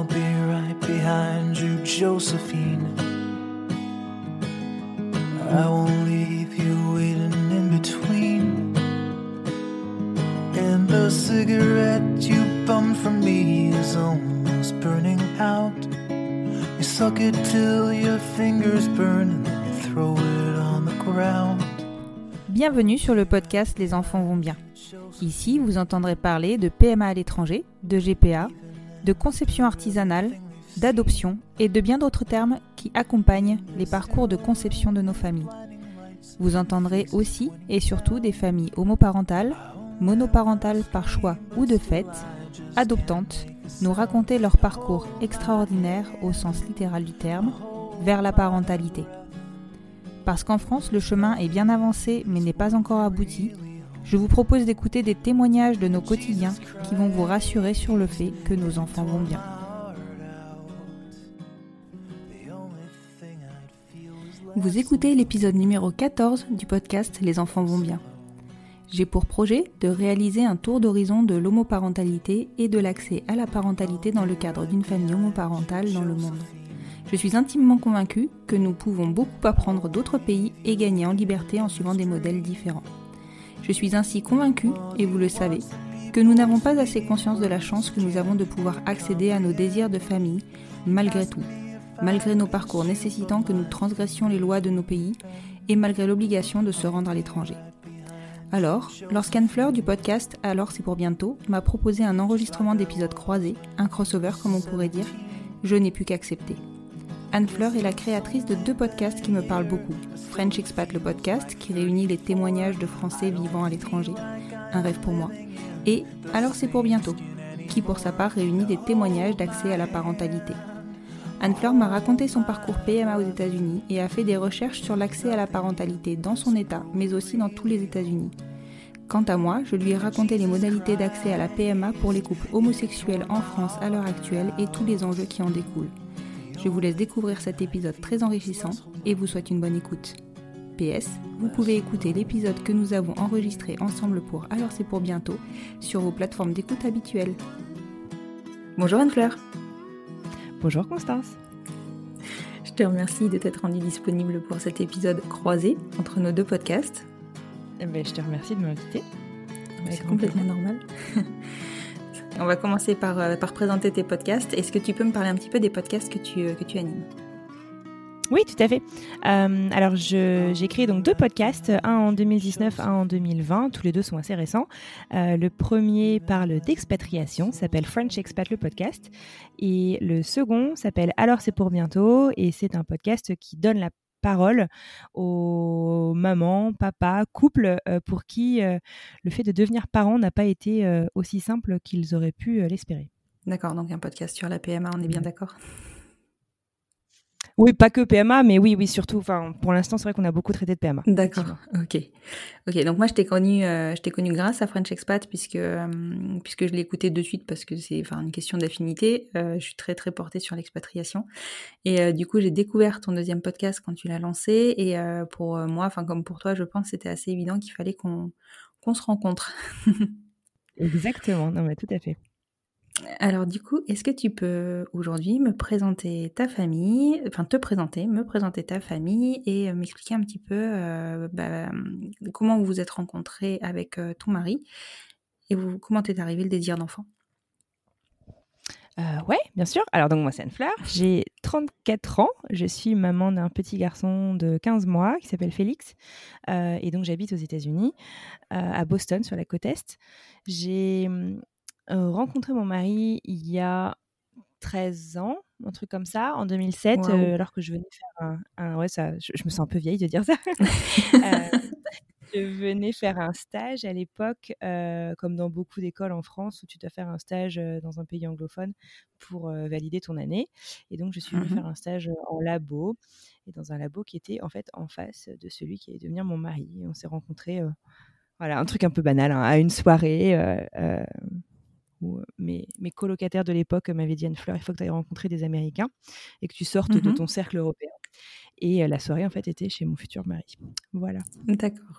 I'll be right behind you, Josephine. I won't leave you waiting in between. And the cigarette you bummed from me is almost burning out. You suck it till your fingers burn and throw it on the ground. Bienvenue sur le podcast Les enfants vont bien. Ici, vous entendrez parler de PMA à l'étranger, de GPA, de conception artisanale, d'adoption et de bien d'autres termes qui accompagnent les parcours de conception de nos familles. Vous entendrez aussi et surtout des familles homoparentales, monoparentales par choix ou de fait, adoptantes, nous raconter leur parcours extraordinaire au sens littéral du terme vers la parentalité. Parce qu'en France, le chemin est bien avancé mais n'est pas encore abouti, je vous propose d'écouter des témoignages de nos quotidiens qui vont vous rassurer sur le fait que nos enfants vont bien. Vous écoutez l'épisode numéro 14 du podcast Les enfants vont bien. J'ai pour projet de réaliser un tour d'horizon de l'homoparentalité et de l'accès à la parentalité dans le cadre d'une famille homoparentale dans le monde. Je suis intimement convaincue que nous pouvons beaucoup apprendre d'autres pays et gagner en liberté en suivant des modèles différents. Je suis ainsi convaincue, et vous le savez, que nous n'avons pas assez conscience de la chance que nous avons de pouvoir accéder à nos désirs de famille, malgré tout, malgré nos parcours nécessitant que nous transgressions les lois de nos pays, et malgré l'obligation de se rendre à l'étranger. Alors, lorsqu'Anne Fleur du podcast Alors c'est pour bientôt m'a proposé un enregistrement d'épisodes croisés, un crossover comme on pourrait dire, je n'ai pu qu'accepter. Anne Fleur est la créatrice de deux podcasts qui me parlent beaucoup. French Expat le podcast, qui réunit les témoignages de Français vivant à l'étranger, un rêve pour moi, et Alors c'est pour bientôt, qui pour sa part réunit des témoignages d'accès à la parentalité. Anne Fleur m'a raconté son parcours PMA aux États-Unis et a fait des recherches sur l'accès à la parentalité dans son État, mais aussi dans tous les États-Unis. Quant à moi, je lui ai raconté les modalités d'accès à la PMA pour les couples homosexuels en France à l'heure actuelle et tous les enjeux qui en découlent. Je vous laisse découvrir cet épisode très enrichissant et vous souhaite une bonne écoute. PS, vous pouvez écouter l'épisode que nous avons enregistré ensemble pour Alors c'est pour bientôt sur vos plateformes d'écoute habituelles. Bonjour Anne-Fleur. Bonjour Constance. Je te remercie de t'être rendue disponible pour cet épisode croisé entre nos deux podcasts. Eh ben, je te remercie de m'inviter. C'est complètement normal. On va commencer par, euh, par présenter tes podcasts. Est-ce que tu peux me parler un petit peu des podcasts que tu, euh, que animes? Oui, tout à fait. Euh, alors, j'ai créé donc deux podcasts, un en 2019, un en 2020. Tous les deux sont assez récents. le premier parle d'expatriation, s'appelle French Expat le podcast. Et le second s'appelle Alors c'est pour bientôt. Et c'est un podcast qui donne la parole aux mamans, papas, couples pour qui le fait de devenir parent n'a pas été aussi simple qu'ils auraient pu l'espérer. D'accord, donc un podcast sur la PMA, on est bien d'accord oui, pas que PMA, mais oui, oui, surtout. Enfin, pour l'instant, c'est vrai qu'on a beaucoup traité de PMA. D'accord. Ok. Ok. Donc moi, je t'ai connu, euh, je t'ai connu grâce à French Expat puisque euh, puisque je l'ai écouté de suite parce que c'est enfin une question d'affinité. Euh, je suis très très portée sur l'expatriation et du coup, j'ai découvert ton deuxième podcast quand tu l'as lancé et pour moi, enfin comme pour toi, je pense, c'était assez évident qu'il fallait qu'on qu'on se rencontre. Exactement. Non, mais tout à fait. Alors du coup, est-ce que tu peux aujourd'hui me présenter ta famille, enfin te présenter, me présenter ta famille et euh, m'expliquer un petit peu euh, bah, comment vous vous êtes rencontré avec euh, ton mari et vous, comment t'es arrivé le désir d'enfant? Euh, ouais, bien sûr. Alors, donc, moi, c'est Anne-Fleur. J'ai 34 ans. Je suis maman d'un petit garçon de 15 mois qui s'appelle Félix. Et donc, j'habite aux États-Unis, à Boston, sur la côte Est. J'ai rencontré mon mari il y a 13 ans, un truc comme ça, en 2007, alors que je venais faire un. ouais, ça, je, je, me sens un peu vieille de dire ça. je venais faire un stage à l'époque, euh, comme dans beaucoup d'écoles en France, où tu dois faire un stage euh, dans un pays anglophone pour euh, valider ton année. Et donc, je suis venue mmh faire un stage en labo, et dans un labo qui était en fait en face de celui qui allait devenir mon mari. Et on s'est rencontrés, voilà, un truc un peu banal, hein, à une soirée. Où mes, mes, colocataires de l'époque m'avaient dit Anne-Fleur, il faut que tu ailles rencontrer des Américains et que tu sortes de mmh ton cercle européen. Et la soirée, en fait, était chez mon futur mari. Voilà. D'accord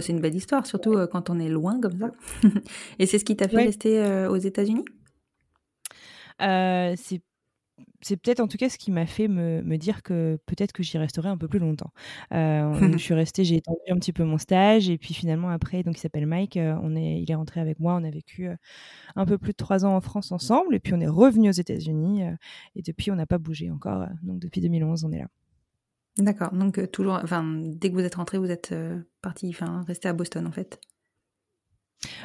c'est une belle histoire, surtout quand on est loin comme ça. Et c'est ce qui t'a fait rester euh, aux États-Unis? Euh, C'est c'est peut-être en tout cas ce qui m'a fait me, me dire que peut-être que j'y resterai un peu plus longtemps. je suis restée, j'ai étendu un petit peu mon stage et puis finalement après, donc il s'appelle Mike, on est, il est rentré avec moi, on a vécu un peu plus de trois ans en France ensemble et puis on est revenu aux États-Unis et depuis on n'a pas bougé encore. donc depuis 2011 on est là. D'accord. Donc euh, toujours, enfin, dès que vous êtes rentré, vous êtes euh, parti, enfin, resté à Boston en fait.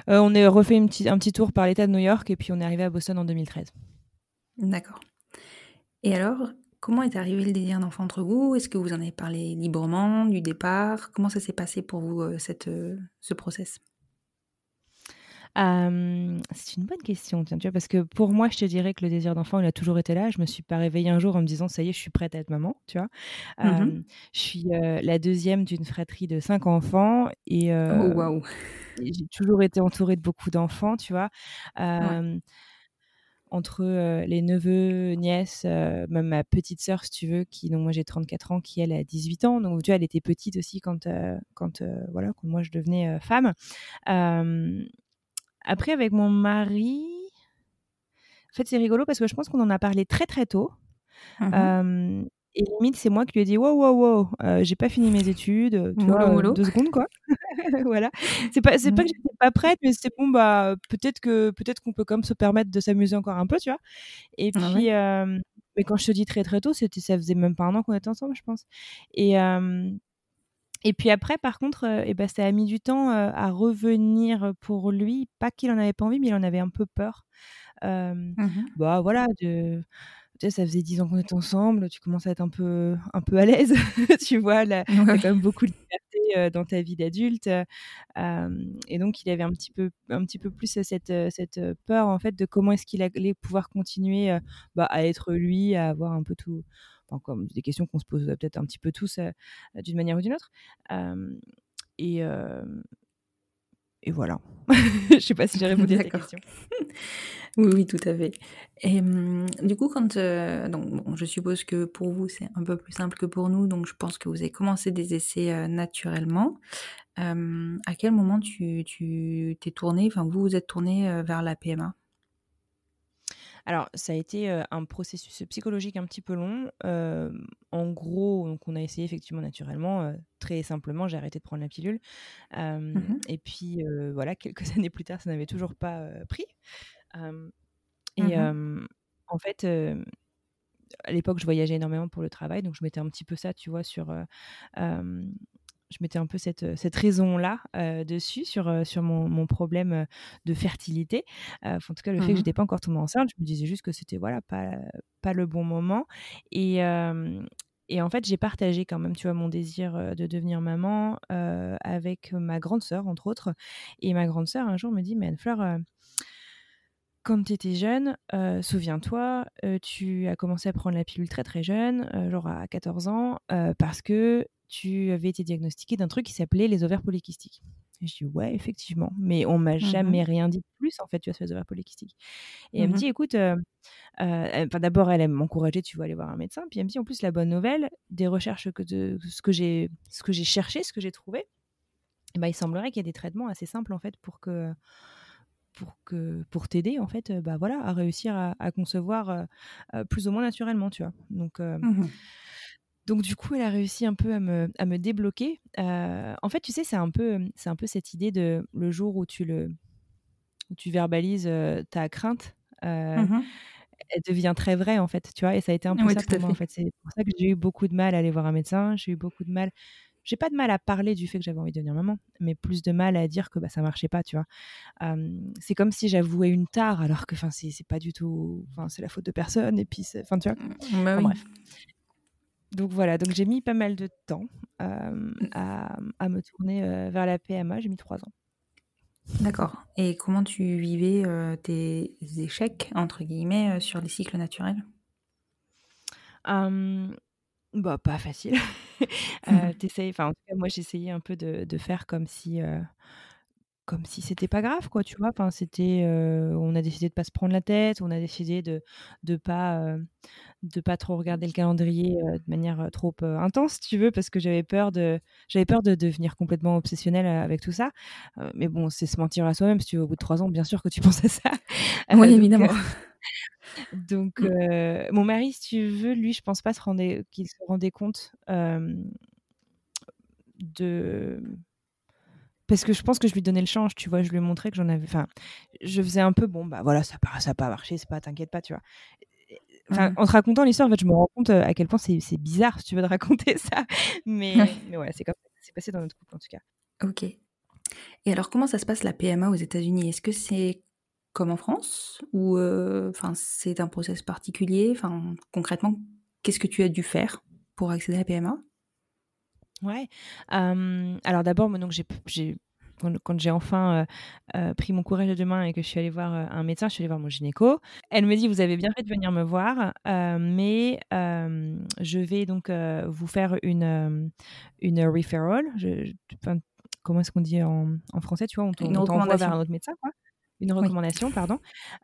Euh, on est refait un petit tour par l'État de New York et puis on est arrivé à Boston en 2013. D'accord. Et alors, comment est arrivé le désir d'enfant entre vous? Est-ce que vous en avez parlé librement du départ? Comment ça s'est passé pour vous cette, ce process? C'est une bonne question, tiens, tu vois, parce que pour moi, je te dirais que le désir d'enfant, il a toujours été là. Je me suis pas réveillée un jour en me disant, ça y est, je suis prête à être maman, tu vois. Mmh je suis la deuxième d'une fratrie de cinq enfants et, oh, j'ai toujours été entourée de beaucoup d'enfants, tu vois. Entre les neveux, nièces, même ma petite sœur, si tu veux, qui, donc moi j'ai 34 ans, qui elle a 18 ans. Donc tu vois, elle était petite aussi quand, quand, voilà, quand moi je devenais femme. Après, avec mon mari, en fait, c'est rigolo parce que je pense qu'on en a parlé très très tôt. Mmh et limite, c'est moi qui lui ai dit Wow, wow, wow, euh, j'ai pas fini mes études, tu vois, euh, deux secondes quoi. voilà. C'est pas, c'est pas que j'étais pas prête, mais c'est bon, bah, peut-être que peut-être qu'on peut quand même se permettre de s'amuser encore un peu, tu vois. Et ah puis, mais quand je te dis très très tôt, c'était, ça faisait même pas un an qu'on était ensemble, je pense. Et, et puis après, par contre, euh, ben, ça a mis du temps euh, à revenir pour lui. Pas qu'il en avait pas envie, mais il en avait un peu peur. Mmh bah voilà, de, tu sais, ça faisait dix ans qu'on était ensemble, tu commences à être un peu, un peu à l'aise, tu vois, là, ouais. as quand même beaucoup de liberté euh, dans ta vie d'adulte. et donc, il avait un petit peu, un petit peu plus cette, cette peur, en fait, de comment est-ce qu'il allait pouvoir continuer bah, à être lui, à avoir un peu tout, comme des questions qu'on se pose peut-être un petit peu tous d'une manière ou d'une autre. et, et voilà. Je sais pas si j'ai répondu à ta question. oui, oui, tout à fait. Et du coup, quand donc, je suppose que pour vous c'est un peu plus simple que pour nous, donc je pense que vous avez commencé des essais naturellement. à quel moment tu t'es tourné, enfin vous vous êtes tourné vers la PMA alors, ça a été un processus psychologique un petit peu long. en gros, donc on a essayé effectivement naturellement. très simplement, j'ai arrêté de prendre la pilule. Mmh et puis, voilà, quelques années plus tard, ça n'avait toujours pas pris. et mmh en fait, à l'époque, je voyageais énormément pour le travail, donc je mettais un petit peu ça, tu vois, sur je mettais un peu cette, euh, cette raison-là euh, dessus, sur, euh, sur mon, mon, problème de fertilité. en tout cas, le fait que je n'étais mmh pas encore tombée enceinte, je me disais juste que c'était voilà, pas, pas le bon moment. Et, et en fait, j'ai partagé quand même, tu vois, mon désir de devenir maman avec ma grande sœur, entre autres. Et ma grande sœur, un jour, me dit, mais Anne-Fleur, quand tu étais jeune, souviens-toi, tu as commencé à prendre la pilule très très jeune, genre à 14 ans, parce que tu avais été diagnostiquée d'un truc qui s'appelait les ovaires polykystiques. Et je dis ouais, effectivement, mais on m'a mmh jamais rien dit de plus en fait, tu as sur les ovaires polykystiques. Et elle me mmh dit écoute, euh, euh, d'abord elle aime m'encourager, tu vas aller voir un médecin, puis elle me dit en plus la bonne nouvelle, des recherches que de ce que j'ai ce que j'ai cherché, ce que j'ai trouvé, bah, il semblerait qu'il y ait des traitements assez simples en fait pour que pour que pour t'aider en fait, bah voilà, à réussir à, concevoir euh, plus ou moins naturellement, tu vois. Donc mmh donc du coup, elle a réussi un peu à me, à me débloquer. Euh, en fait, tu sais, c'est un peu, c'est un peu cette idée de le jour où tu le, où tu verbalises euh, ta crainte. Euh, mmh elle devient très vraie en fait, tu vois. Et ça a été un peu Oui, ça pour moi en fait. C'est pour ça que j'ai eu beaucoup de mal à aller voir un médecin. J'ai eu beaucoup de mal. J'ai pas de mal à parler du fait que j'avais envie de devenir maman, mais plus de mal à dire que bah, ça marchait pas, tu vois. Euh, c'est comme si j'avouais une tare, alors que enfin c'est pas du tout. Enfin, c'est la faute de personne. Et puis, c'est- enfin, tu vois. Bah Enfin, oui. bref. Donc voilà, donc j'ai mis pas mal de temps euh, à, à me tourner euh, vers la PMA. J'ai mis trois ans. D'accord. Et comment tu vivais euh, tes échecs, entre guillemets, sur les cycles naturels? Bah, pas facile. Euh, t'essayes- enfin, en tout cas, moi, j'essayais un peu de, de faire comme si, euh, comme si c'était pas grave, quoi, tu vois? Enfin, c'était, euh, on a décidé de pas se prendre la tête, on a décidé de de pas euh, de pas trop regarder le calendrier de manière trop intense, si tu veux, parce que j'avais peur de j'avais peur de devenir complètement obsessionnelle avec tout ça. Mais bon, c'est se mentir à soi-même, si tu veux. Au bout de trois ans, bien sûr que tu penses à ça. Oui, donc, évidemment. Donc, Mm. euh, mon mari, si tu veux, lui, je pense pas se rendait, qu'il se rendait compte euh, de. Parce que je pense que je lui donnais le change, tu vois, je lui montrais que j'en avais. Enfin, je faisais un peu, bon, bah voilà, ça n'a ça pas marché, c'est pas, t'inquiète pas, tu vois. Enfin, Mhm. en te racontant l'histoire, en fait, je me rends compte à quel point c'est c'est bizarre, si tu veux, de raconter ça. Mais, Ouais. mais voilà, c'est comme ça que s'est passé dans notre couple, en tout cas. Ok. Et alors, comment ça se passe la PMA aux États-Unis? Est-ce que c'est comme en France ou euh, enfin c'est un process particulier? Enfin, concrètement, qu'est-ce que tu as dû faire pour accéder à la PMA Ouais. Alors d'abord, moi, donc j'ai, quand, j'ai enfin euh, euh, pris mon courage à deux mains et que je suis allée voir euh, un médecin, je suis allée voir mon gynéco. Elle me dit, vous avez bien fait de venir me voir, mais je vais donc vous faire une, une referral. Je- je- enfin, comment est-ce qu'on dit en, en français Tu vois, on, on t'envoie vers un autre médecin, quoi. Une Oui. recommandation, pardon.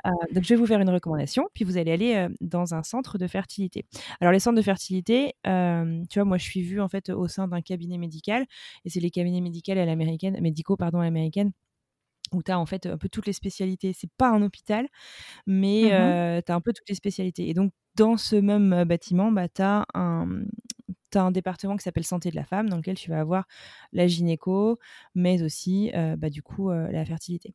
Euh, donc, je vais vous faire une recommandation, puis vous allez aller euh, dans un centre de fertilité. Alors, les centres de fertilité, euh, tu vois, moi, je suis vue en fait au sein d'un cabinet médical, et c'est les cabinets médicaux à l'américaine, médicaux, pardon, à l'américaine, où tu as en fait un peu toutes les spécialités. C'est pas un hôpital, mais Mhm. tu as un peu toutes les spécialités. Et donc, dans ce même bâtiment, bah, tu as un tu un département qui s'appelle santé de la femme dans lequel tu vas avoir la gynéco, mais aussi euh, bah, du coup euh, la fertilité.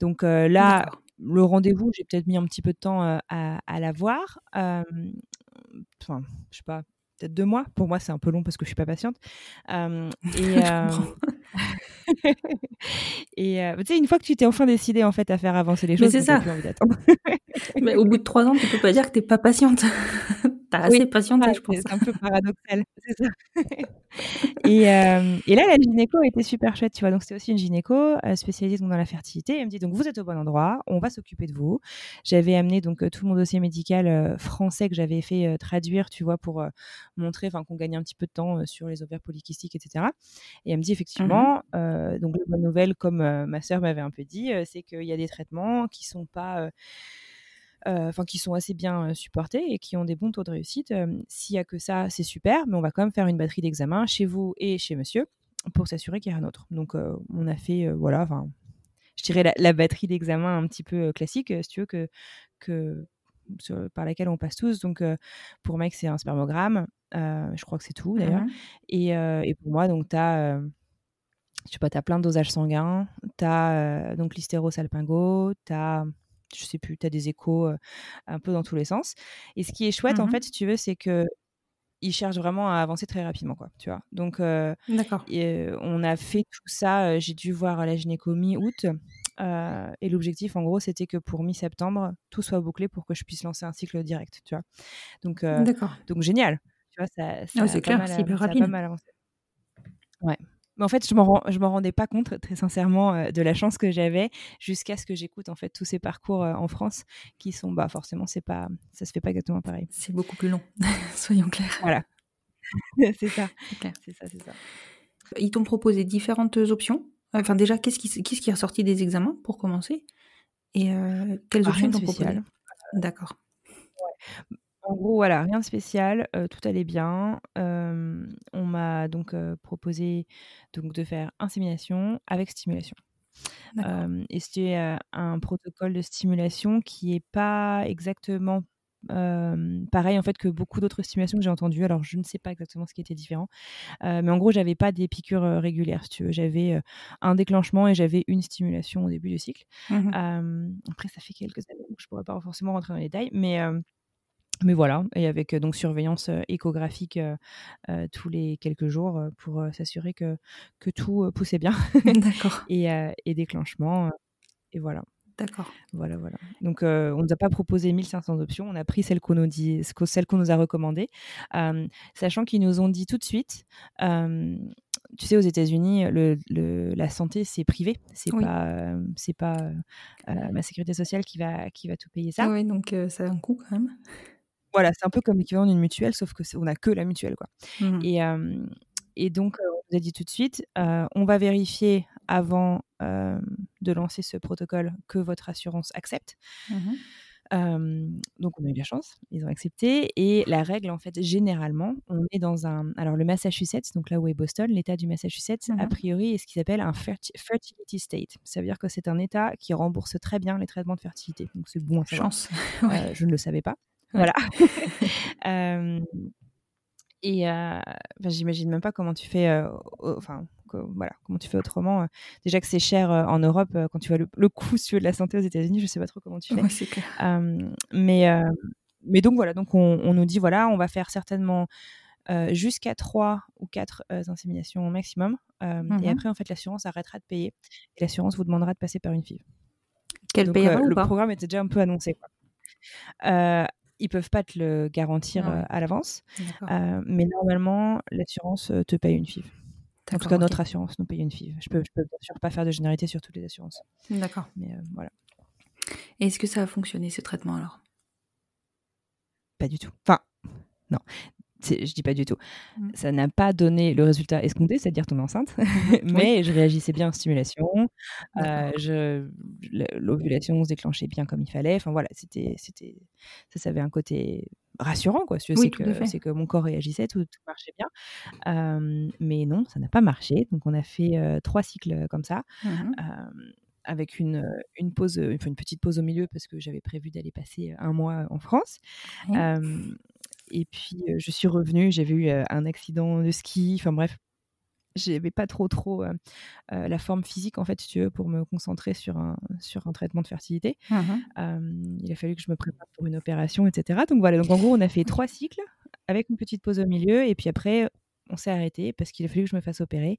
Donc euh, là, le rendez-vous, j'ai peut-être mis un petit peu de temps à, à l'avoir. Enfin, je sais pas, peut-être deux mois. Pour moi, c'est un peu long parce que je suis pas patiente. Euh, et euh, euh, tu sais, une fois que tu t'es enfin décidé en fait à faire avancer les Mais choses, c'est ça. plus envie d'attendre. Mais au bout de trois ans, tu peux pas dire que t'es pas patiente. T'as assez patienté, je pense. c'est un peu paradoxal, c'est ça. Et, euh, et là, la gynéco était super chouette, tu vois. Donc, c'était aussi une gynéco euh, spécialisée donc, dans la fertilité. Elle me dit donc, vous êtes au bon endroit, on va s'occuper de vous. J'avais amené donc euh, tout mon dossier médical euh, français que j'avais fait traduire, tu vois, pour montrer enfin, qu'on gagnait un petit peu de temps sur les ovaires polykystiques, etc. Et elle me dit Mhm. effectivement, donc, la bonne nouvelle, comme ma sœur m'avait un peu dit, c'est qu'il y a des traitements qui sont pas. Euh, enfin qui sont assez bien euh, supportés et qui ont des bons taux de réussite. Euh, S'il y a que ça, c'est super, mais on va quand même faire une batterie d'examen chez vous et chez monsieur pour s'assurer qu'il y a un autre. Donc on a fait, voilà, enfin, je dirais la, la batterie d'examen un petit peu classique, si tu veux, que, que, sur- par laquelle on passe tous. Donc euh, pour mec, c'est un spermogramme, euh, je crois que c'est tout d'ailleurs. Mhm. Et, euh, et pour moi, donc tu as... je sais pas, tu as plein de dosages sanguins, tu as donc l'hystérosalpingo, tu as je sais plus, tu as des échos euh, un peu dans tous les sens. Et ce qui est chouette, en Mhm. fait, si tu veux, c'est que ils cherchent vraiment à avancer très rapidement, quoi, tu vois? Donc, euh, et, on a fait tout ça, j'ai dû voir la gynéco mi-août, euh, et l'objectif, en gros, c'était que pour mi-septembre, tout soit bouclé pour que je puisse lancer un cycle direct, tu vois? Donc, donc génial, tu vois, ça, ça Ah, c'est clair, c'est hyper rapide. pas mal avancé. Ouais. Mais en fait, je m'en je m'en rendais pas compte, très sincèrement, euh, de la chance que j'avais jusqu'à ce que j'écoute en fait tous ces parcours euh, en France qui sont, bah forcément, c'est pas, ça se fait pas exactement pareil. C'est beaucoup plus long, soyons clairs. Voilà, c'est ça, C'est ça, c'est ça. Ils t'ont proposé différentes options. Enfin, déjà, qu'est-ce qui, qu'est-ce qui est ressorti des examens pour commencer? Et euh, quelles Ah, options t'ont proposé? D'accord. En gros, voilà, rien de spécial, euh, tout allait bien. Euh, on m'a donc euh, proposé donc de faire insémination avec stimulation. Et c'était euh, un protocole de stimulation qui est pas exactement pareil en fait que beaucoup d'autres stimulations que j'ai entendues. Alors je ne sais pas exactement ce qui était différent, mais en gros j'avais pas des piqûres régulières. Si tu veux, j'avais un déclenchement et j'avais une stimulation au début du cycle. Mmh après ça fait quelques années, donc je pourrais pas forcément rentrer dans les détails, mais mais voilà, et avec donc surveillance échographique tous les quelques jours pour s'assurer que, que tout poussait bien. D'accord. et, et, déclenchement. et voilà. D'accord. Voilà, voilà. Donc, on ne nous a pas proposé 1500 options. On a pris celle qu'on nous, dit, celle qu'on nous a recommandée. sachant qu'ils nous ont dit tout de suite, tu sais, aux États-Unis, le, la santé, c'est privé. C'est pas, c'est pas la sécurité sociale qui va, qui va tout payer ça. Oui, donc ça a un coût quand même. Voilà, c'est un peu comme l'équivalent d'une mutuelle, sauf que on n'a que la mutuelle, quoi. Mmh. Et, et donc, on vous a dit tout de suite, on va vérifier avant de lancer ce protocole que votre assurance accepte. Mmh donc on a eu la chance, ils ont accepté. Et la règle, en fait, généralement, on est dans un... Alors le Massachusetts, donc là où est Boston, l'État du Massachusetts, a mmh priori, est ce qui s'appelle un fertility state. Ça veut dire que c'est un État qui rembourse très bien les traitements de fertilité. Donc c'est bon à Chance. je ne le savais pas. Voilà. et j'imagine même pas comment tu fais, enfin, voilà, comment tu fais autrement. déjà que c'est cher en Europe, quand tu vois le, coût sur de la santé aux États-Unis, je sais pas trop comment tu fais. mais, mais donc voilà, donc on, nous dit voilà, on va faire certainement jusqu'à 3 ou 4 inséminations au maximum. Et mmh après, en fait, l'assurance arrêtera de payer. Et l'assurance vous demandera de passer par une FIV. Quel payera Le pas? programme était déjà un peu annoncé. Quoi ils peuvent pas te le garantir ah à l'avance. mais normalement, l'assurance te paye une FIV. En tout cas, notre assurance nous paye une FIV. Je peux, je peux bien sûr pas faire de généralité sur toutes les assurances. D'accord. Mais voilà. Est-ce que ça a fonctionné ce traitement alors? Pas du tout. Enfin, non je dis pas du tout. Mmh. Ça n'a pas donné le résultat escompté, c'est-à-dire tomber enceinte, mais je réagissais bien en stimulation. Euh, L'ovulation se déclenchait bien comme il fallait. Enfin voilà, c'était, c'était, ça, ça avait un côté rassurant, quoi. c'est que, que mon corps réagissait, tout, marchait bien. mais non, ça n'a pas marché. Donc on a fait trois cycles comme ça. Mmh avec une, une pause, une petite pause au milieu parce que j'avais prévu d'aller passer un mois en France. Et puis, je suis revenue, j'avais eu un accident de ski, enfin bref, j'avais pas trop trop la forme physique en fait si tu veux pour me concentrer sur un sur un traitement de fertilité. Mmh il a fallu que je me prépare pour une opération etc donc voilà donc en gros on a fait trois cycles avec une petite pause au milieu et puis après on s'est arrêté parce qu'il a fallu que je me fasse opérer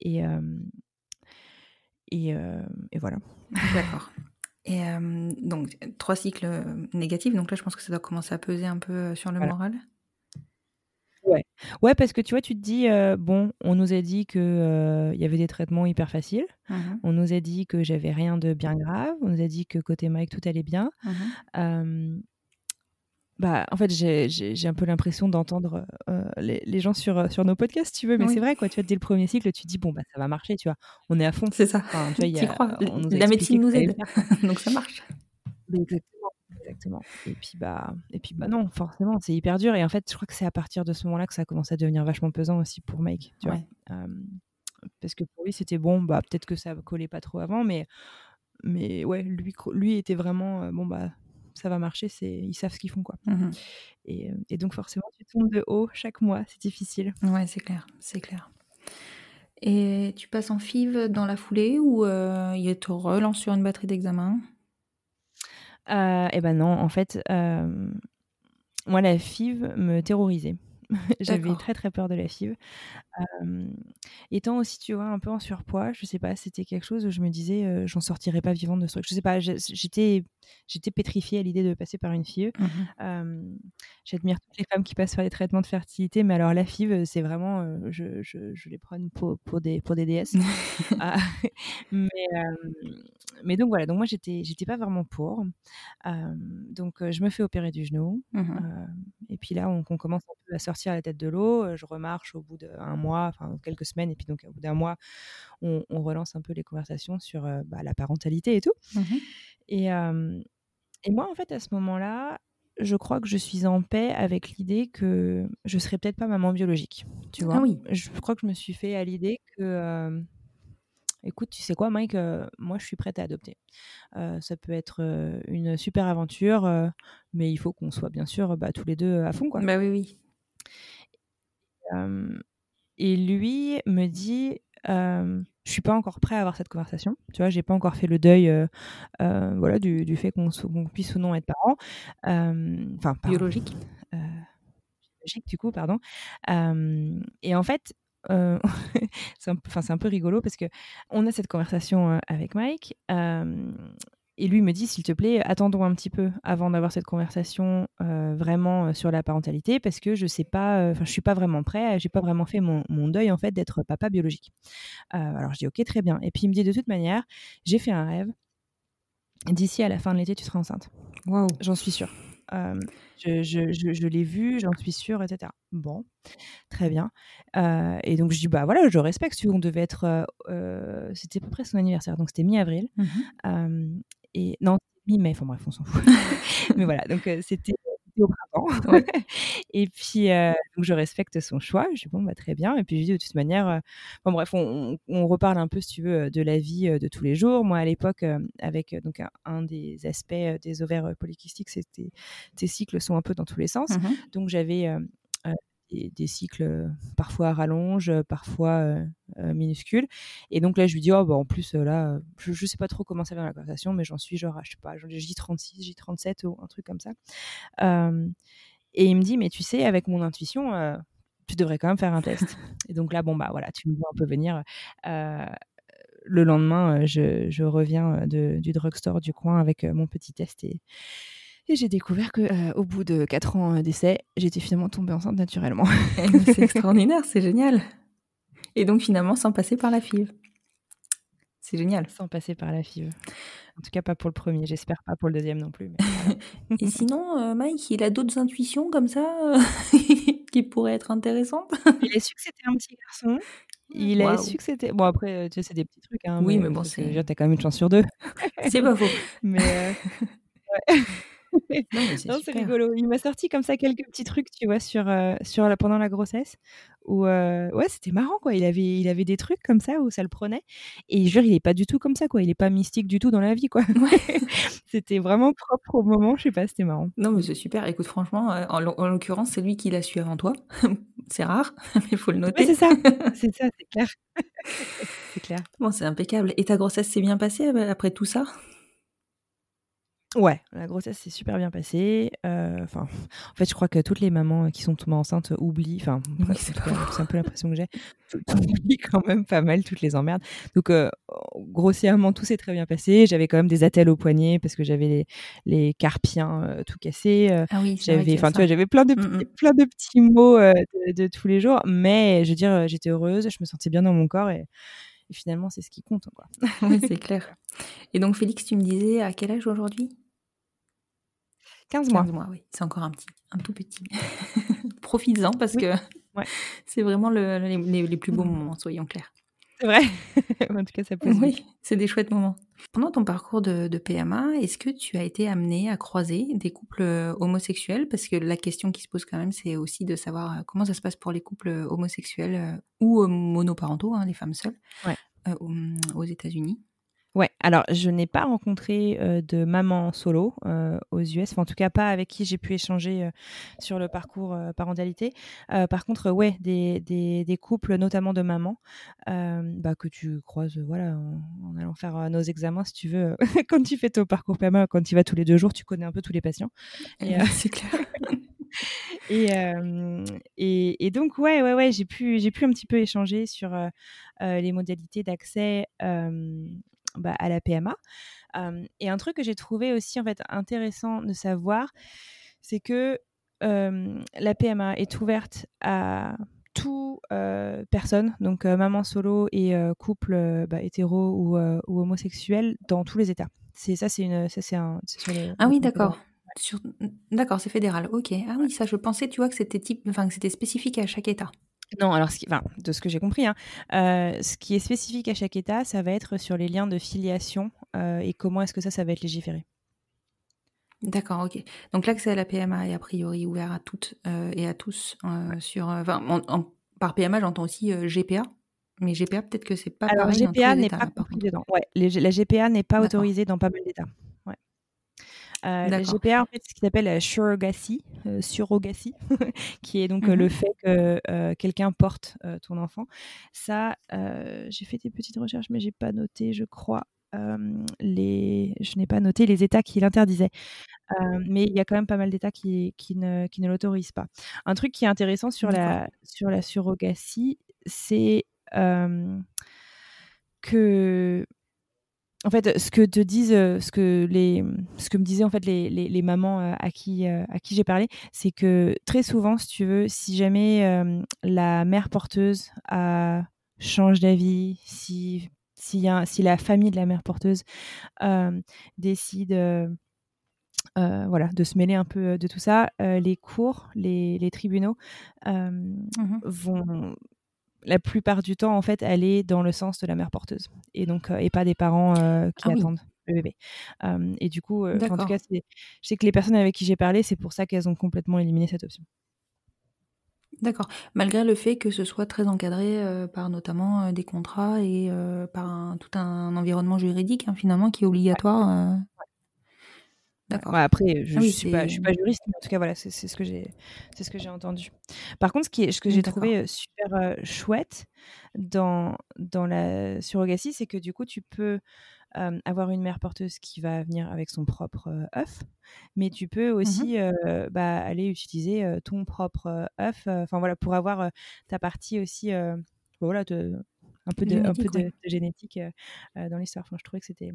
et et, et voilà. D'accord et donc, trois cycles négatifs. Donc là, je pense que ça doit commencer à peser un peu sur le moral. Ouais. ouais, parce que tu vois, tu te dis, bon, on nous a dit qu'il il y avait des traitements hyper faciles. On nous a dit que j'avais rien de bien grave. On nous a dit que côté Mike, tout allait bien. Bah, en fait, j'ai un peu l'impression d'entendre les, les, gens sur, sur nos podcasts, tu veux, mais c'est vrai, quoi. Tu vois, dès le premier cycle, tu dis, bon, bah, ça va marcher, tu vois. On est à fond. C'est ça. tu vois, crois. La médecine nous aide. Donc ça marche. Exactement. Exactement. Et puis, bah, et puis, bah, non, forcément, c'est hyper dur. Et en fait, je crois que c'est à partir de ce moment-là que ça a commencé à devenir vachement pesant aussi pour Mike, tu vois. parce que pour lui, c'était bon, bah, peut-être que ça collait pas trop avant, mais, mais ouais, lui, lui était vraiment, bon, bah, ça va marcher, c'est ils savent ce qu'ils font quoi. Mmh et, et, donc forcément tu tombes de haut chaque mois, c'est difficile. Ouais, c'est clair, c'est clair. Et tu passes en FIV dans la foulée ou euh, il te relance sur une batterie d'examen? Euh, Eh ben non, en fait, euh, moi la FIV me terrorisait. J'avais très très peur de la FIV. étant aussi, tu vois, un peu en surpoids, je sais pas, c'était quelque chose où je me disais, j'en sortirais pas vivante de ce truc. Je sais pas, j'étais, j'étais pétrifiée à l'idée de passer par une FIV. Mmh j'admire toutes les femmes qui passent par les traitements de fertilité, mais alors la FIV, c'est vraiment, je, je, je, les prends pour, pour, des, pour des déesses. Ah, mais, mais donc voilà, donc moi j'étais, j'étais pas vraiment pour. donc je me fais opérer du genou. Mmh et puis là, on, on commence un peu à sortir à la tête de l'eau. Je remarche au bout d'un mois, enfin quelques semaines, et puis donc au bout d'un mois, on, relance un peu les conversations sur bah, la parentalité et tout. Mmh et, et moi, en fait, à ce moment-là, je crois que je suis en paix avec l'idée que je serais peut-être pas maman biologique. Tu vois, ah oui. je crois que je me suis fait à l'idée que écoute, tu sais quoi, Mike, moi je suis prête à adopter. ça peut être une super aventure, mais il faut qu'on soit bien sûr bah, tous les deux à fond. Quoi. Bah oui, oui. Et lui me dit, je suis pas encore prêt à avoir cette conversation. Tu vois, j'ai pas encore fait le deuil, voilà, du, du fait qu'on puisse ou non être parents. Enfin, biologique. biologique du coup, pardon. et en fait, euh, c'est un, un, peu rigolo parce que on a cette conversation euh, avec Mike euh, et lui me dit s'il te plaît attendons un petit peu avant d'avoir cette conversation vraiment sur la parentalité parce que je sais pas enfin je suis pas vraiment prêt j'ai pas vraiment fait mon, mon, deuil en fait d'être papa biologique alors je dis ok très bien et puis il me dit de toute manière j'ai fait un rêve d'ici à la fin de l'été tu seras enceinte waouh j'en suis sûre je, je, je, l'ai vu, j'en suis sûre, etc. Bon, très bien. et donc je dis bah voilà, je respecte. On devait être, c'était à peu près son anniversaire, donc c'était mi-avril. Mmh et non, mi-mai. Enfin bref, on s'en fout. Mais voilà, donc c'était au printemps. et puis, euh, donc je respecte son choix. Je dis bon, bah, très bien. Et puis, je dis de toute manière, euh, bon, bref, on, reparle un peu, si tu veux, de la vie euh, de tous les jours. Moi, à l'époque, avec donc un, des aspects des ovaires polykystiques, c'était tes cycles sont un peu dans tous les sens. Mmh donc, j'avais des, cycles parfois à rallonge, parfois minuscules. Et donc là, je lui dis, oh, bah, en plus, là, je, ne sais pas trop comment ça va dans la conversation, mais j'en suis genre, je sais pas, J36, J37 ou un truc comme ça. et il me dit, mais tu sais, avec mon intuition, tu devrais quand même faire un test. et donc là, bon, bah voilà, tu me vois un peu venir. le lendemain, je, reviens du drugstore du coin avec mon petit test et, et j'ai découvert que euh, au bout de 4 ans euh, d'essai, j'étais finalement tombée enceinte naturellement. c'est extraordinaire, c'est génial. Et donc finalement sans passer par la FIV. C'est génial. Sans passer par la FIV. En tout cas, pas pour le premier. J'espère pas pour le deuxième non plus. Et sinon, euh, Mike, il a d'autres intuitions comme ça qui pourraient être intéressantes? Il a su que c'était un petit garçon. Il a su que c'était. Bon, après, tu sais, c'est des petits trucs. Hein, oui, mais, bon, c'est. Déjà, t'as quand même une chance sur deux. c'est pas faux. Mais. Non, c'est rigolo. Il m'a sorti comme ça quelques petits trucs, tu vois, sur, euh, sur la, pendant la grossesse. Où, euh, ouais, c'était marrant, quoi. Il avait, il avait des trucs comme ça où ça le prenait. Et je jure, il est pas du tout comme ça, quoi. Il est pas mystique du tout dans la vie, quoi. c'était vraiment propre au moment. Je sais pas, c'était marrant. Non, mais c'est super. Écoute, franchement, euh, en, l'occurrence, c'est lui qui l'a su avant toi. c'est rare, mais il faut le noter. c'est ça, c'est ça, c'est clair. c'est clair. Bon, c'est impeccable. Et ta grossesse s'est bien passée après tout ça? Ouais, la grossesse s'est super bien passée. Euh, enfin, en fait, je crois que toutes les mamans qui sont tombées enceintes oublient. Enfin, c'est un peu l'impression que j'ai. Oublient quand même pas mal toutes les emmerdes. Donc, euh, grossièrement, tout s'est très bien passé. J'avais quand même des attelles au poignet parce que j'avais les, les carpiens euh, tout cassés. ah oui, j'avais, enfin, tu vois, j'avais plein de, mmh, mmh. plein de petits mots de, tous les jours. Mais je veux dire, j'étais heureuse, je me sentais bien dans mon corps et, finalement, c'est ce qui compte. Quoi. oui, c'est clair. Et donc, Félix, tu me disais à quel âge aujourd'hui? 15 mois. 15 mois, oui. C'est encore un petit, un tout petit. Profites-en parce que c'est vraiment le, les, plus beaux moments, soyons clairs. C'est vrai. en tout cas, ça peut. Oui, c'est des chouettes moments. Pendant ton parcours de, de PMA, est-ce que tu as été amené à croiser des couples euh, homosexuels? Parce que la question qui se pose quand même, c'est aussi de savoir euh, comment ça se passe pour les couples euh, homosexuels ou monoparentaux, hein, les femmes seules, aux États-Unis. Ouais, alors je n'ai pas rencontré de maman solo aux US, en tout cas pas avec qui j'ai pu échanger sur le parcours parentalité. par contre, ouais, des, des, des, couples, notamment de mamans, bah, que tu croises voilà, en, allant faire nos examens, si tu veux. quand tu fais ton parcours PMA, quand tu vas tous les deux jours, tu connais un peu tous les patients. C'est clair. et, et, et, donc, ouais, ouais, ouais j'ai pu, j'ai pu un petit peu échanger sur les modalités d'accès bah, à la PMA. et un truc que j'ai trouvé aussi en fait intéressant de savoir, c'est que la PMA est ouverte à toute personne, donc maman solo et couple bah, hétéro ou, ou, homosexuel dans tous les États. C'est ça, c'est une, ça c'est un. ah oui, d'accord. Sur... D'accord, c'est fédéral. Ok. Ah oui, ça, je pensais, tu vois, que c'était type, enfin, que c'était spécifique à chaque État. Non, alors, ce enfin, de ce que j'ai compris, hein, euh, ce qui est spécifique à chaque État, ça va être sur les liens de filiation euh, et comment est-ce que ça, ça va être légiféré. D'accord, ok. Donc l'accès à la PMA est a priori ouvert à toutes euh, et à tous sur. par PMA, j'entends aussi GPA. Mais GPA, peut-être que c'est pas Alors, pareil GPA n'est pas compris dedans. Ouais, les- la GPA n'est pas autorisée dans pas mal d'États. Euh, la D'accord. GPA, en fait, c'est ce qui s'appelle la surrogacy, euh, surrogacy, qui est donc euh, le Mhm. fait que euh, quelqu'un porte euh, ton enfant. Ça, euh, j'ai fait des petites recherches, mais j'ai pas noté, je crois, euh, les, je n'ai pas noté les États qui l'interdisaient. Euh, mais il y a quand même pas mal d'États qui, qui ne, qui ne l'autorisent pas. Un truc qui est intéressant sur la, sur la surrogacy, c'est euh, que en fait, ce que te disent, euh, ce que les, ce que me disaient en fait les, les, les mamans euh, à qui euh, à qui j'ai parlé, c'est que très souvent, si tu veux, si jamais euh, la mère porteuse a, change d'avis, si si, y a- si la famille de la mère porteuse euh, décide euh, voilà, de se mêler un peu de tout ça, les cours, les, les tribunaux Mhm. vont la plupart du temps en fait aller dans le sens de la mère porteuse et donc euh, et pas des parents euh, qui Ah oui. attendent le bébé. Euh, et du coup, euh, en tout cas, c'est- je sais que les personnes avec qui j'ai parlé, c'est pour ça qu'elles ont complètement éliminé cette option. D'accord. Malgré le fait que ce soit très encadré euh, par notamment des contrats et par un- tout un environnement juridique hein, finalement qui est obligatoire. Ouais, après, je, Ah oui, je suis pas, suis juriste, mais en tout cas, voilà, c'est ce que j'ai, c'est ce que j'ai entendu. Par contre, ce qui est, ce que j'ai trouvé super euh, chouette dans dans la surrogatie, c'est que du coup, tu peux euh, avoir une mère porteuse qui va venir avec son propre euh, œuf, mais tu peux Mhm. aussi bah, aller utiliser ton propre œuf, enfin voilà, pour avoir ta partie aussi, euh, voilà, de, un peu de, un peu Génétique, de, ouais. de génétique euh, euh, dans l'histoire. Enfin, je trouvais que c'était,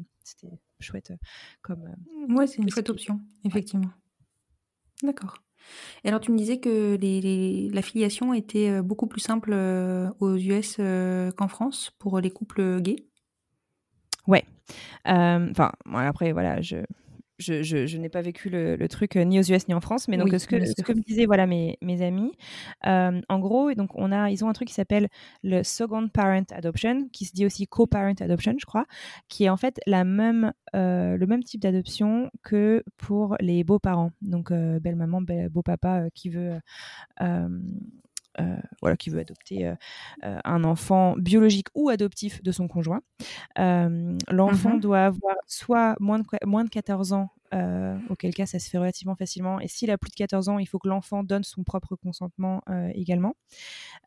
chouette euh, comme. euh, Ouais, c'est une chouette option, effectivement. D'accord. Et alors, tu me disais que les, les- la filiation était beaucoup plus simple aux US qu'en France pour les couples gays? Ouais. Euh, Enfin, bon, après, voilà, je, je, je, je n'ai pas vécu le, le truc euh, ni aux US ni en France, mais donc Oui, ce, que, ce me disaient voilà, mes, mes amis, euh, en gros, donc on a, ils ont un truc qui s'appelle le Second Parent Adoption, qui se dit aussi Co-Parent Adoption, je crois, qui est en fait la même, euh, le même type d'adoption que pour les beaux-parents. Donc, belle-maman, belle- beau-papa qui veut... euh, voilà, qui veut adopter euh, euh, un enfant biologique ou adoptif de son conjoint. L'enfant Mhm. doit avoir soit moins de, moins de 14 ans, euh, auquel cas ça se fait relativement facilement, et s'il a plus de 14 ans, il faut que l'enfant donne son propre consentement euh, également.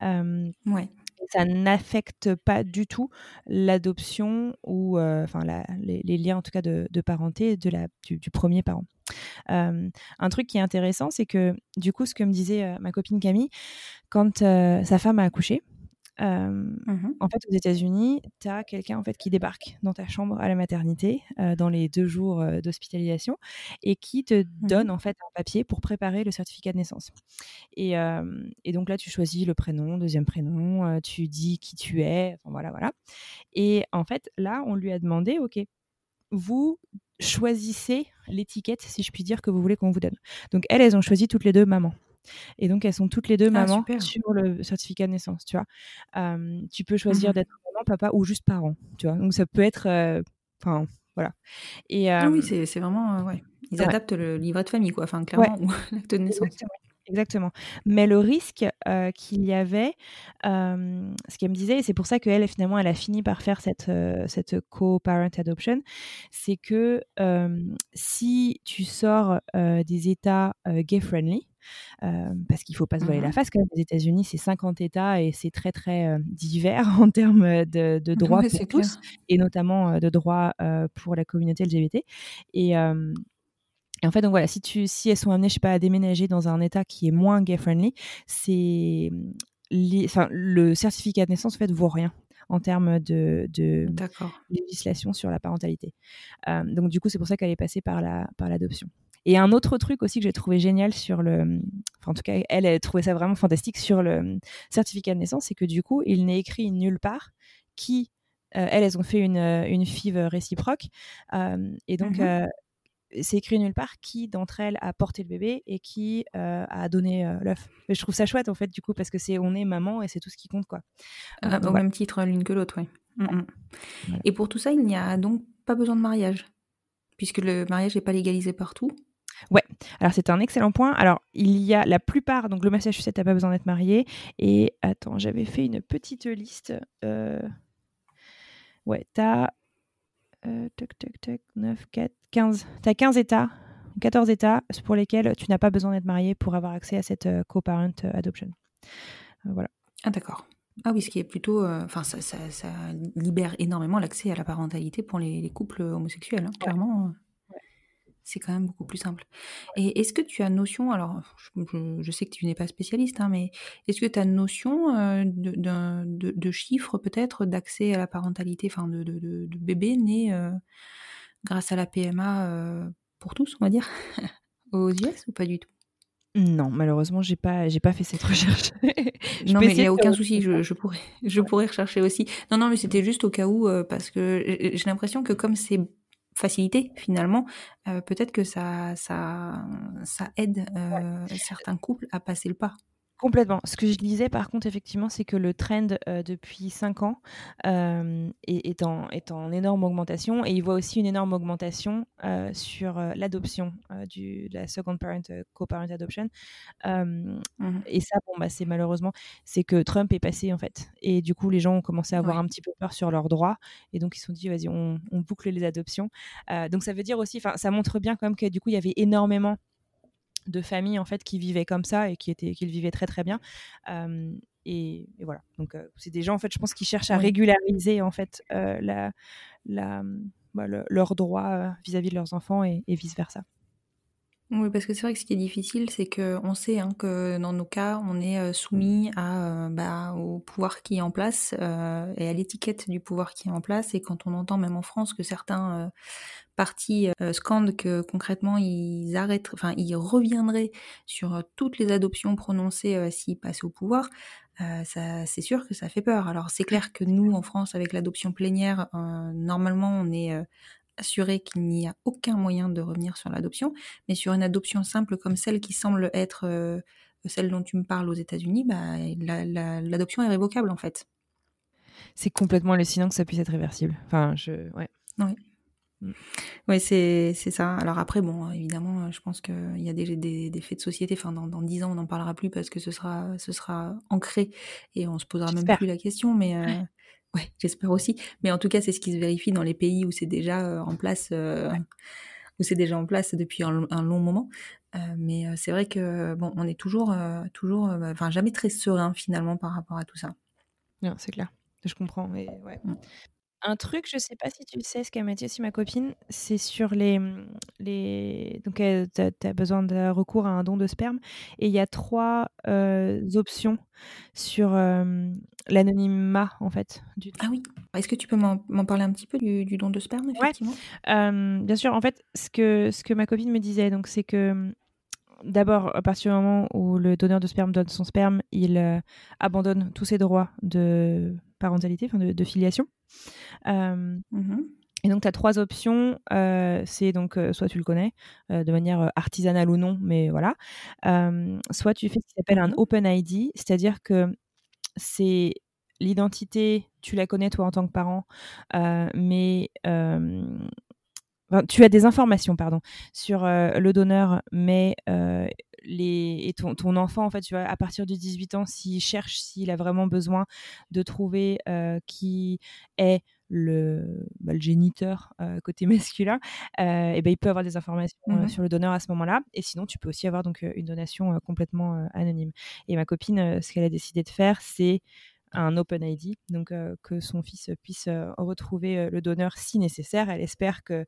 Euh, Ouais. Ça n'affecte pas du tout l'adoption ou euh, enfin les, liens en tout cas de, parenté du, premier parent. Un truc qui est intéressant, c'est que du coup, ce que me disait euh, ma copine Camille, quand euh, sa femme a accouché, euh, Mhm. en fait, aux États-Unis, tu as quelqu'un en fait qui débarque dans ta chambre à la maternité euh, dans les deux jours euh, d'hospitalisation et qui te donne en fait un papier pour préparer le certificat de naissance. Et, et donc là, tu choisis le prénom, deuxième prénom, tu dis qui tu es, enfin voilà, voilà. Et en fait, là, on lui a demandé, ok, vous choisissez l'étiquette, si je puis dire, que vous voulez qu'on vous donne. Donc elles, elles ont choisi toutes les deux maman. Et donc, elles sont toutes les deux Ah, mamans sur le certificat de naissance, tu vois? Euh, tu peux choisir Mhm. d'être maman, papa ou juste parent, tu vois? Donc, ça peut être... Enfin, voilà. Et, Ah oui, c'est vraiment. ouais. Ils ouais. adaptent le livret de famille, quoi. Enfin, clairement, ou l'acte de naissance. Exactement. Exactement. Mais le risque euh, qu'il y avait, euh, ce qu'elle me disait, et c'est pour ça qu'elle, finalement, elle a fini par faire cette, euh, cette co-parent adoption, c'est que si tu sors des États gay-friendly, parce qu'il faut pas se voiler la face quand même, les États-Unis, c'est 50 États et c'est très, très divers en termes de, de droits pour tous, clair. et notamment de droits pour la communauté LGBT. Et, et en fait, donc voilà, si, tu, si elles sont amenées, je sais pas, à déménager dans un état qui est moins gay-friendly, c'est enfin, le certificat de naissance en fait vaut rien en termes de, législation sur la parentalité. Euh, donc du coup, c'est pour ça qu'elle est passée par la par l'adoption. Et un autre truc aussi que j'ai trouvé génial sur le, enfin en tout cas, elle, trouvait ça vraiment fantastique sur le certificat de naissance, c'est que du coup, il n'est écrit nulle part qui, euh, elles, elles ont fait une, une FIV réciproque, euh, et donc Mhm. C'est écrit nulle part qui d'entre elles a porté le bébé et qui euh, a donné euh, l'œuf. Je trouve ça chouette en fait du coup parce que c'est on est maman et c'est tout ce qui compte quoi. Ah, Donc, au voilà. même titre l'une que l'autre, oui. Voilà. Et pour tout ça, il n'y a donc pas besoin de mariage, puisque le mariage n'est pas légalisé partout. Ouais, alors c'est un excellent point. Alors, il y a la plupart, donc le Massachusetts n'a pas besoin d'être marié. Et attends, j'avais fait une petite liste. Euh... Ouais, t'as. Euh, tac, tac, tac, 9, 4, 15. T'as 15 États, 14 États pour lesquels tu n'as pas besoin d'être marié pour avoir accès à cette euh, co-parent euh, adoption. Euh, voilà. Ah, d'accord. Ah oui, ce qui est plutôt. Enfin, ça, ça, ça, libère énormément l'accès à la parentalité pour les, les couples homosexuels, hein, clairement c'est quand même beaucoup plus simple. Et est-ce que tu as notion, alors je, sais que tu n'es pas spécialiste, hein, mais est-ce que tu as notion euh, de, de, chiffres peut-être d'accès à la parentalité, enfin de, de, bébés nés euh, grâce à la PMA euh, pour tous, on va dire, aux US ou pas du tout? Non, malheureusement, j'ai pas, j'ai pas fait cette recherche. non, mais il n'y a aucun souci, je, je, pourrais, je pourrais rechercher aussi. Non, non, mais c'était juste au cas où, parce que j'ai l'impression que comme c'est facilité finalement, euh, peut-être que ça, ça, ça aide euh, certains couples à passer le pas. Complètement. Ce que je disais par contre, effectivement, c'est que le trend euh, depuis 5 ans euh, est, en, est, en, énorme augmentation et il voit aussi une énorme augmentation euh, sur l'adoption de la second parent, co-parent adoption. Mmh et ça, bon, bah, c'est malheureusement, c'est que Trump est passé en fait. Et du coup, les gens ont commencé à avoir un petit peu peur sur leurs droits et donc ils se sont dit, vas-y, on, on, boucle les adoptions. donc ça veut dire aussi, ça montre bien quand même que du coup, il y avait énormément de familles en fait qui vivaient comme ça et qui étaient qui le vivaient très très bien. Et, voilà. Donc c'est des gens en fait je pense qui cherchent à régulariser en fait la, la bah, leurs droits vis-à-vis de leurs enfants et, vice versa oui, parce que c'est vrai que ce qui est difficile, c'est qu'on sait hein, que dans nos cas, on est soumis à, bah, au pouvoir qui est en place et à l'étiquette du pouvoir qui est en place. Et quand on entend même en France que certains partie euh, scande que concrètement ils arrêtent, enfin ils reviendraient sur euh, toutes les adoptions prononcées euh, s'ils passaient au pouvoir, ça, c'est sûr que ça fait peur. Alors c'est clair que nous en France avec l'adoption plénière, normalement on est assuré qu'il n'y a aucun moyen de revenir sur l'adoption, mais sur une adoption simple comme celle qui semble être celle dont tu me parles aux États-Unis, bah, l'adoption est révocable en fait. C'est complètement hallucinant que ça puisse être réversible. Enfin, je, ouais. Oui. Mm. Oui, c'est ça. Alors après, bon, évidemment, je pense qu'il y a des, des, des, faits de société. Enfin, dans, 10 ans, on n'en parlera plus parce que ce sera, ce sera ancré et on se posera même plus la question. Mais euh, ouais, j'espère aussi. Mais en tout cas, c'est ce qui se vérifie dans les pays où c'est déjà euh, en place, euh, où c'est déjà en place depuis un, long moment. mais c'est vrai que bon, on est toujours, toujours, enfin, jamais très serein finalement par rapport à tout ça. Non, c'est clair. Je comprends. Mais ouais. Un truc, je sais pas si tu le sais, ce qu'a m'a dit aussi ma copine, c'est sur les. Mmh, les... Donc, tu as, besoin de recours à un don de sperme. Et il y a trois options sur l'anonymat, en fait. Du... Ah oui. Est-ce que tu peux m'en parler un petit peu du, don de sperme, effectivement? Bien sûr. En fait, ce que, ce que ma copine me disait, donc, c'est que mmh, d'abord, à partir du moment où le donneur de sperme donne son sperme, il abandonne tous ses droits de parentalité, enfin de, filiation. Euh, mmh et donc, tu as trois options. Euh, c'est donc, euh, soit tu le connais de manière artisanale ou non, mais voilà. soit tu fais ce qui s'appelle un mmh Open ID, c'est-à-dire que c'est l'identité, tu la connais toi en tant que parent, mais tu as des informations, pardon, sur le donneur, mais les, et ton, ton, enfant, en fait, tu vois, à partir de 18 ans, s'il cherche, s'il a vraiment besoin de trouver qui est le, bah, le géniteur côté masculin, et ben, il peut avoir des informations mmh sur le donneur à ce moment-là. Et sinon, tu peux aussi avoir donc une donation complètement anonyme. Et ma copine, ce qu'elle a décidé de faire, c'est un Open ID, donc que son fils puisse retrouver le donneur si nécessaire. Elle espère que,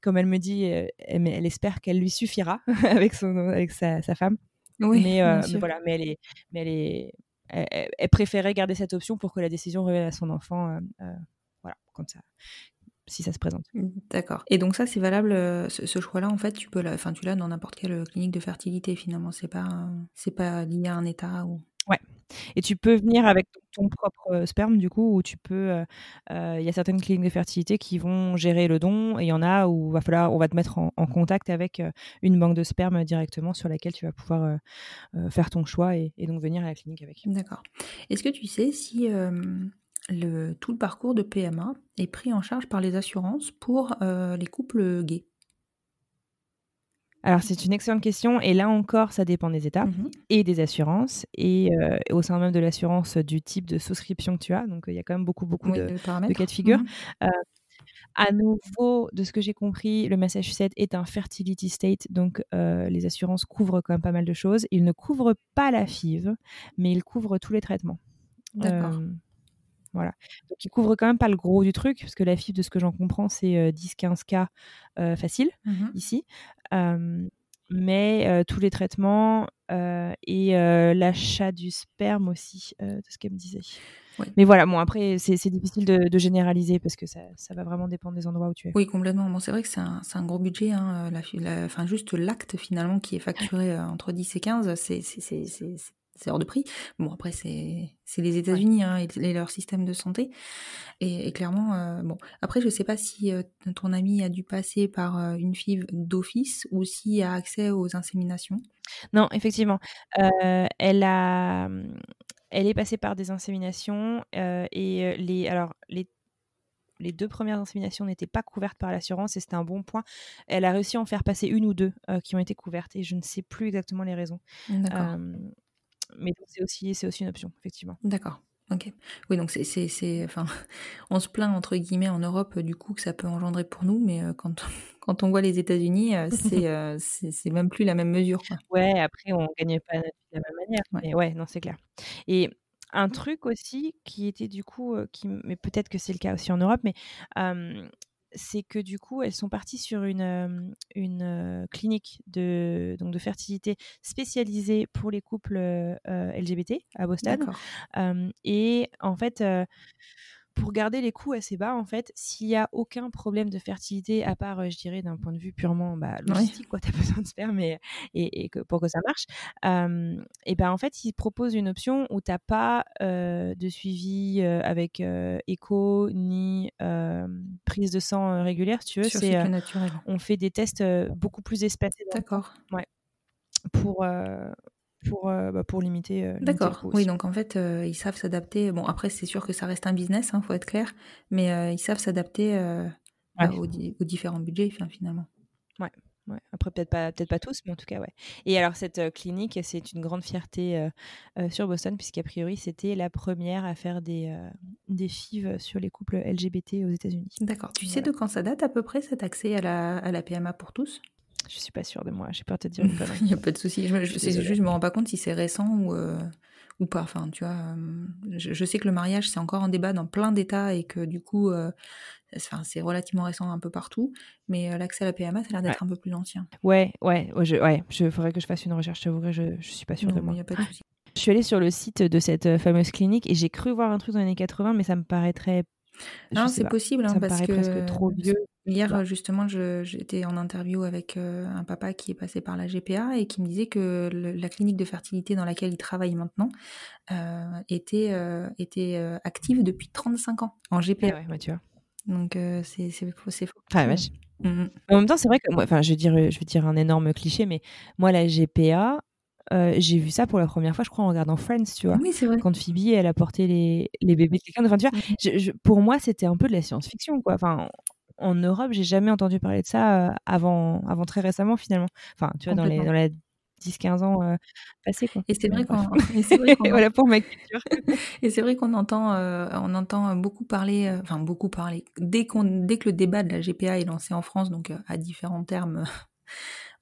comme elle me dit, elle, elle espère qu'elle lui suffira avec, son, avec sa, femme. Oui, mais, voilà, mais elle est, mais elle est, elle, préférait garder cette option pour que la décision revienne à son enfant, voilà, comme ça, si ça se présente. Mmh, d'accord. Et donc ça, c'est valable, ce, choix-là, en fait, tu peux, enfin, tu l'as dans n'importe quelle clinique de fertilité. Finalement, c'est pas, c'est pas lié à un état ou. Et tu peux venir avec ton propre sperme, du coup, ou tu peux. Il y a certaines cliniques de fertilité qui vont gérer le don, et il y en a où va falloir, on va te mettre en, contact avec une banque de sperme directement sur laquelle tu vas pouvoir faire ton choix et, donc venir à la clinique avec. D'accord. Est-ce que tu sais si tout le parcours de PMA est pris en charge par les assurances pour les couples gays? Alors, c'est une excellente question. Et là encore, ça dépend des États Mhm. et des assurances et euh, au sein même de l'assurance du type de souscription que tu as. Donc, il y a quand même beaucoup, beaucoup Oui, de, de de paramètres. cas de figure. Mhm. À nouveau, de ce que j'ai compris, le Massachusetts est un fertility state, donc euh, les assurances couvrent quand même pas mal de choses. Ils ne couvrent pas la FIV, mais ils couvrent tous les traitements. D'accord. Euh, voilà. Donc ils couvrent quand même pas le gros du truc, parce que la FIV, de ce que j'en comprends, c'est euh, 10-15 cas euh, facile Mhm. ici. Mais tous les traitements et l'achat du sperme aussi, de ce qu'elle me disait. Ouais. Mais voilà, bon, après, c'est difficile de, de généraliser parce que ça, ça va vraiment dépendre des endroits où tu es. Oui, complètement. Bon, c'est vrai que c'est un, un gros budget. Hein, la, la- enfin, juste l'acte finalement qui est facturé entre 10 et 15, c'est c'est- hors de prix. Bon, après, c'est les États-Unis hein, et, et leur système de santé. Et, et clairement, euh, bon, après, je sais pas si euh, ton ami a dû passer par euh, une FIV d'office ou s'il a accès aux inséminations. Non, effectivement. Elle a, elle est passée par des inséminations et les, alors les, les deux premières inséminations n'étaient pas couvertes par l'assurance et c'était un bon point. Elle a réussi à en faire passer une ou deux euh, qui ont été couvertes et je ne sais plus exactement les raisons. D'accord. Euh, mais c'est aussi, c'est aussi une option, effectivement. D'accord. Ok. Oui, donc c'est, enfin, on se plaint entre guillemets en Europe euh, du coup que ça peut engendrer pour nous, mais euh, quand quand on voit les États-Unis, euh, c'est, même plus la même mesure. Quoi. Ouais, après, on gagnait pas de la même manière. Ouais. Mais ouais, non, c'est clair. Et un truc aussi qui était du coup, qui, mais peut-être que c'est le cas aussi en Europe, mais euh, c'est que du coup, elles sont parties sur une, une clinique de, donc de fertilité spécialisée pour les couples LGBT à Boston. Et en fait, pour garder les coûts assez bas, en fait, s'il n'y a aucun problème de fertilité, à part, euh, je dirais, d'un point de vue purement bah, logistique, quoi, tu as besoin de sperme et, et, et que, pour que ça marche, euh, et ben en fait, ils proposent une option où tu n'as pas euh, de suivi euh, avec écho ni prise de sang régulière, si tu veux. C'est, naturel. on fait des tests beaucoup plus espacés D'accord. pour, euh, pour, euh, bah, pour limiter, euh, D'accord. Oui, donc en fait, euh, ils savent s'adapter. Bon, après, c'est sûr que ça reste un business, hein, faut être clair, mais ils savent s'adapter Ouais. bah, aux, di- aux différents budgets, finalement. Ouais, après, peut-être pas, tous, mais en tout cas, ouais. Et alors, cette euh, clinique, c'est une grande fierté euh, euh, sur Boston, puisqu'a priori, c'était la première à faire des, des FIV sur les couples LGBT aux États-Unis. D'accord. Tu sais de quand ça date à peu près cet accès à la, à la PMA pour tous? Je suis pas sûre de moi, j'ai peur de te dire une connerie. Il n'y a pas de souci. Je, je, je me rends pas compte si c'est récent ou, euh, ou pas. Enfin, tu vois, euh, je, sais que le mariage, c'est encore en débat dans plein d'États et que du coup, euh, c'est relativement récent un peu partout. Mais euh, l'accès à la PMA, ça a l'air d'être un peu plus ancien. Ouais, ouais, je, ouais, je faudrait que je fasse une recherche, je t'avouerai, je, je suis pas sûre Non, de moi. il n'y a pas de souci. Je suis allée sur le site de cette fameuse clinique et j'ai cru voir un truc dans les années 80, mais ça me paraîtrait. Non, c'est possible, hein, Ça me parce paraît que presque trop vieux. Hier, justement, j'étais en interview avec euh, un papa qui est passé par la GPA et qui me disait que le- la clinique de fertilité dans laquelle il travaille maintenant euh, était, euh, était active depuis 35 ans en Ah GPA. ouais, ouais, tu vois. Donc, c'est c'est faux. Ah, vache. Mhm. En même temps, c'est vrai que moi, enfin, je vais dire, je vais dire un énorme cliché, mais moi, la GPA, euh, j'ai vu ça pour la première fois, je crois, en regardant Friends, tu vois. Oui, c'est vrai. Quand Phoebe, elle a porté les, les bébés de quelqu'un. Enfin, tu vois, je- je- pour moi, c'était un peu de la science-fiction, quoi. Enfin, en Europe, j'ai jamais entendu parler de ça euh, avant, avant très récemment, finalement. Enfin, tu vois, dans les, dans les 10-15 ans euh, passés, quoi. Et c'est vrai qu'on et c'est vrai qu'on voilà pour ma culture. Et c'est vrai qu'on entend, euh, on entend beaucoup parler, euh, enfin beaucoup parler. Dès qu'on, dès que le débat de la GPA est lancé en France, donc à différents termes,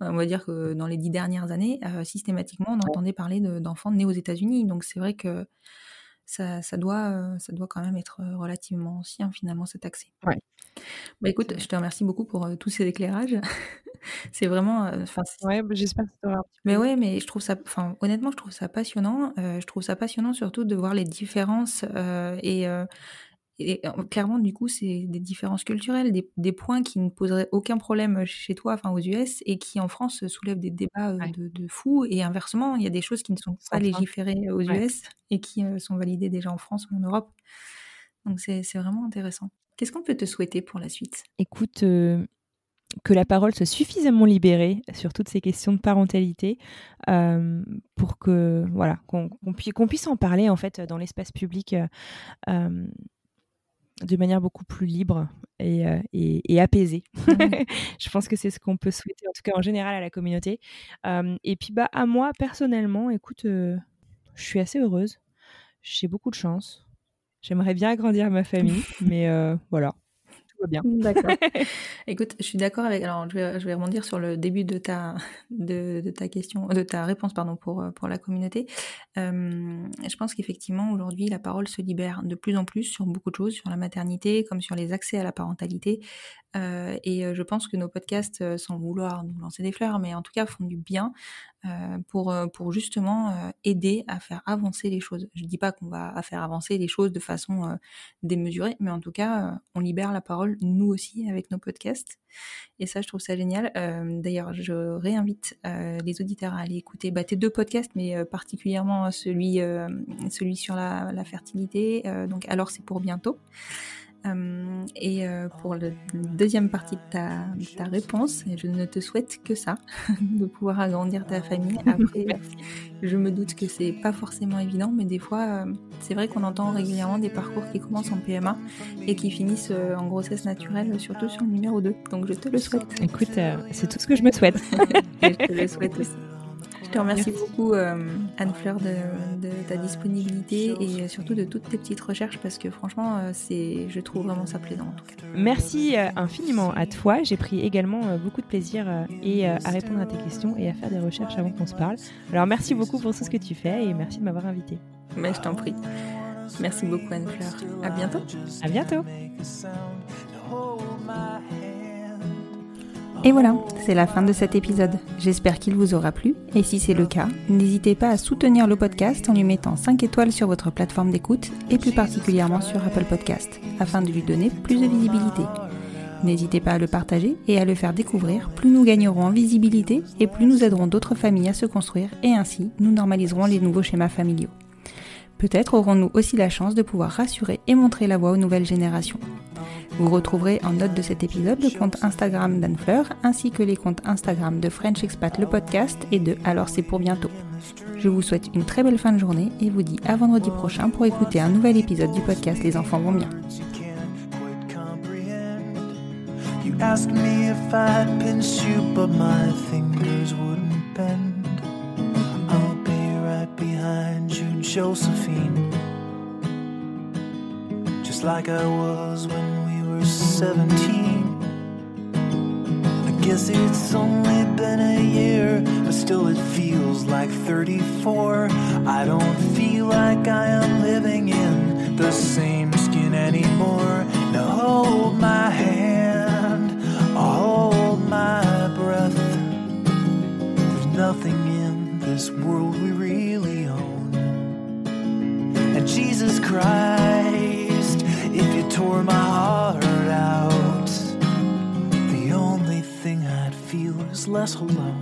on va dire que dans les dix dernières années, euh, systématiquement, on entendait parler de- d'enfants nés aux États-Unis. Donc c'est vrai que ça, ça doit, euh, ça doit quand même être euh, relativement ancien finalement cet accès. Ouais. Bah écoute, je te remercie beaucoup pour euh, tous ces éclairages. c'est vraiment, euh, enfin, c'est- Ouais, bah, j'espère que ça mais ouais, mais je trouve ça, enfin, honnêtement, je trouve ça passionnant. Euh, je trouve ça passionnant surtout de voir les différences euh, et, euh, et, euh, clairement, du coup, c'est des différences culturelles, des, des points qui ne poseraient aucun problème chez toi, enfin aux US, et qui en France soulèvent des débats euh, Ouais. de, de fous. Et inversement, il y a des choses qui ne sont pas légiférées aux Ouais. US et qui euh, sont validées déjà en France ou en Europe. Donc c'est vraiment intéressant. Qu'est-ce qu'on peut te souhaiter pour la suite? Écoute, euh, que la parole soit suffisamment libérée sur toutes ces questions de parentalité euh, pour que voilà qu'on qu'on pui- qu'on puisse en parler en fait dans l'espace public euh, euh, de manière beaucoup plus libre et, et, apaisée. Mmh. je pense que c'est ce qu'on peut souhaiter, en tout cas en général, à la communauté. et puis, bah, à moi, personnellement, écoute, je suis assez heureuse. J'ai beaucoup de chance. J'aimerais bien agrandir ma famille, mais voilà bien. D'accord. Écoute, je suis d'accord avec. Alors, je vais, je vais, rebondir sur le début de ta, de, de, ta question, de ta réponse, pardon, pour, pour la communauté. Euh, je pense qu'effectivement, aujourd'hui, la parole se libère de plus en plus sur beaucoup de choses, sur la maternité, comme sur les accès à la parentalité. Euh, et euh, je pense que nos podcasts, euh, sans vouloir nous lancer des fleurs, mais en tout cas font du bien euh, pour, pour justement aider à faire avancer les choses. Je ne dis pas qu'on va faire avancer les choses de façon démesurée, mais en tout cas, on libère la parole, nous aussi, avec nos podcasts. Et ça, je trouve ça génial. D'ailleurs, je réinvite les auditeurs à aller écouter bah, tes deux podcasts, mais particulièrement celui, celui sur la, la fertilité. donc, alors c'est pour bientôt. Euh, et euh, pour la deuxième partie de ta, ta, réponse, je ne te souhaite que ça, de pouvoir agrandir ta famille. Après, je me doute que c'est pas forcément évident, mais des fois, euh, c'est vrai qu'on entend régulièrement des parcours qui commencent en PMA et qui finissent en grossesse naturelle, surtout sur le numéro 2. Donc je te le souhaite. Écoute, c'est tout ce que je me souhaite. et je te le souhaite aussi. Te remercie beaucoup, euh, Anne-Fleur, de, ta disponibilité et surtout de toutes tes petites recherches parce que franchement, euh, c'est, je trouve vraiment ça plaisant en tout cas. Merci euh, infiniment à toi. J'ai pris également beaucoup de plaisir et à répondre à tes questions et à faire des recherches avant qu'on se parle. Alors merci beaucoup pour tout ce que tu fais et merci de m'avoir invité. Mais je t'en prie. Merci beaucoup Anne-Fleur. À bientôt. À bientôt. Et voilà, c'est la fin de cet épisode. J'espère qu'il vous aura plu, et si c'est le cas, n'hésitez pas à soutenir le podcast en lui mettant 5 étoiles sur votre plateforme d'écoute, et plus particulièrement sur Apple Podcast, afin de lui donner plus de visibilité. N'hésitez pas à le partager et à le faire découvrir, plus nous gagnerons en visibilité et plus nous aiderons d'autres familles à se construire et ainsi nous normaliserons les nouveaux schémas familiaux. Peut-être aurons-nous aussi la chance de pouvoir rassurer et montrer la voie aux nouvelles générations. Vous retrouverez en note de cet épisode le compte Instagram d'Anne Fleur ainsi que les comptes Instagram de French Expat le podcast et de Alors c'est pour bientôt. Je vous souhaite une très belle fin de journée et vous dis à vendredi prochain pour écouter un nouvel épisode du podcast Les enfants vont bien. like I was when 17. I guess it's only been a year, but still it feels like 34. I don't feel like I am less hello.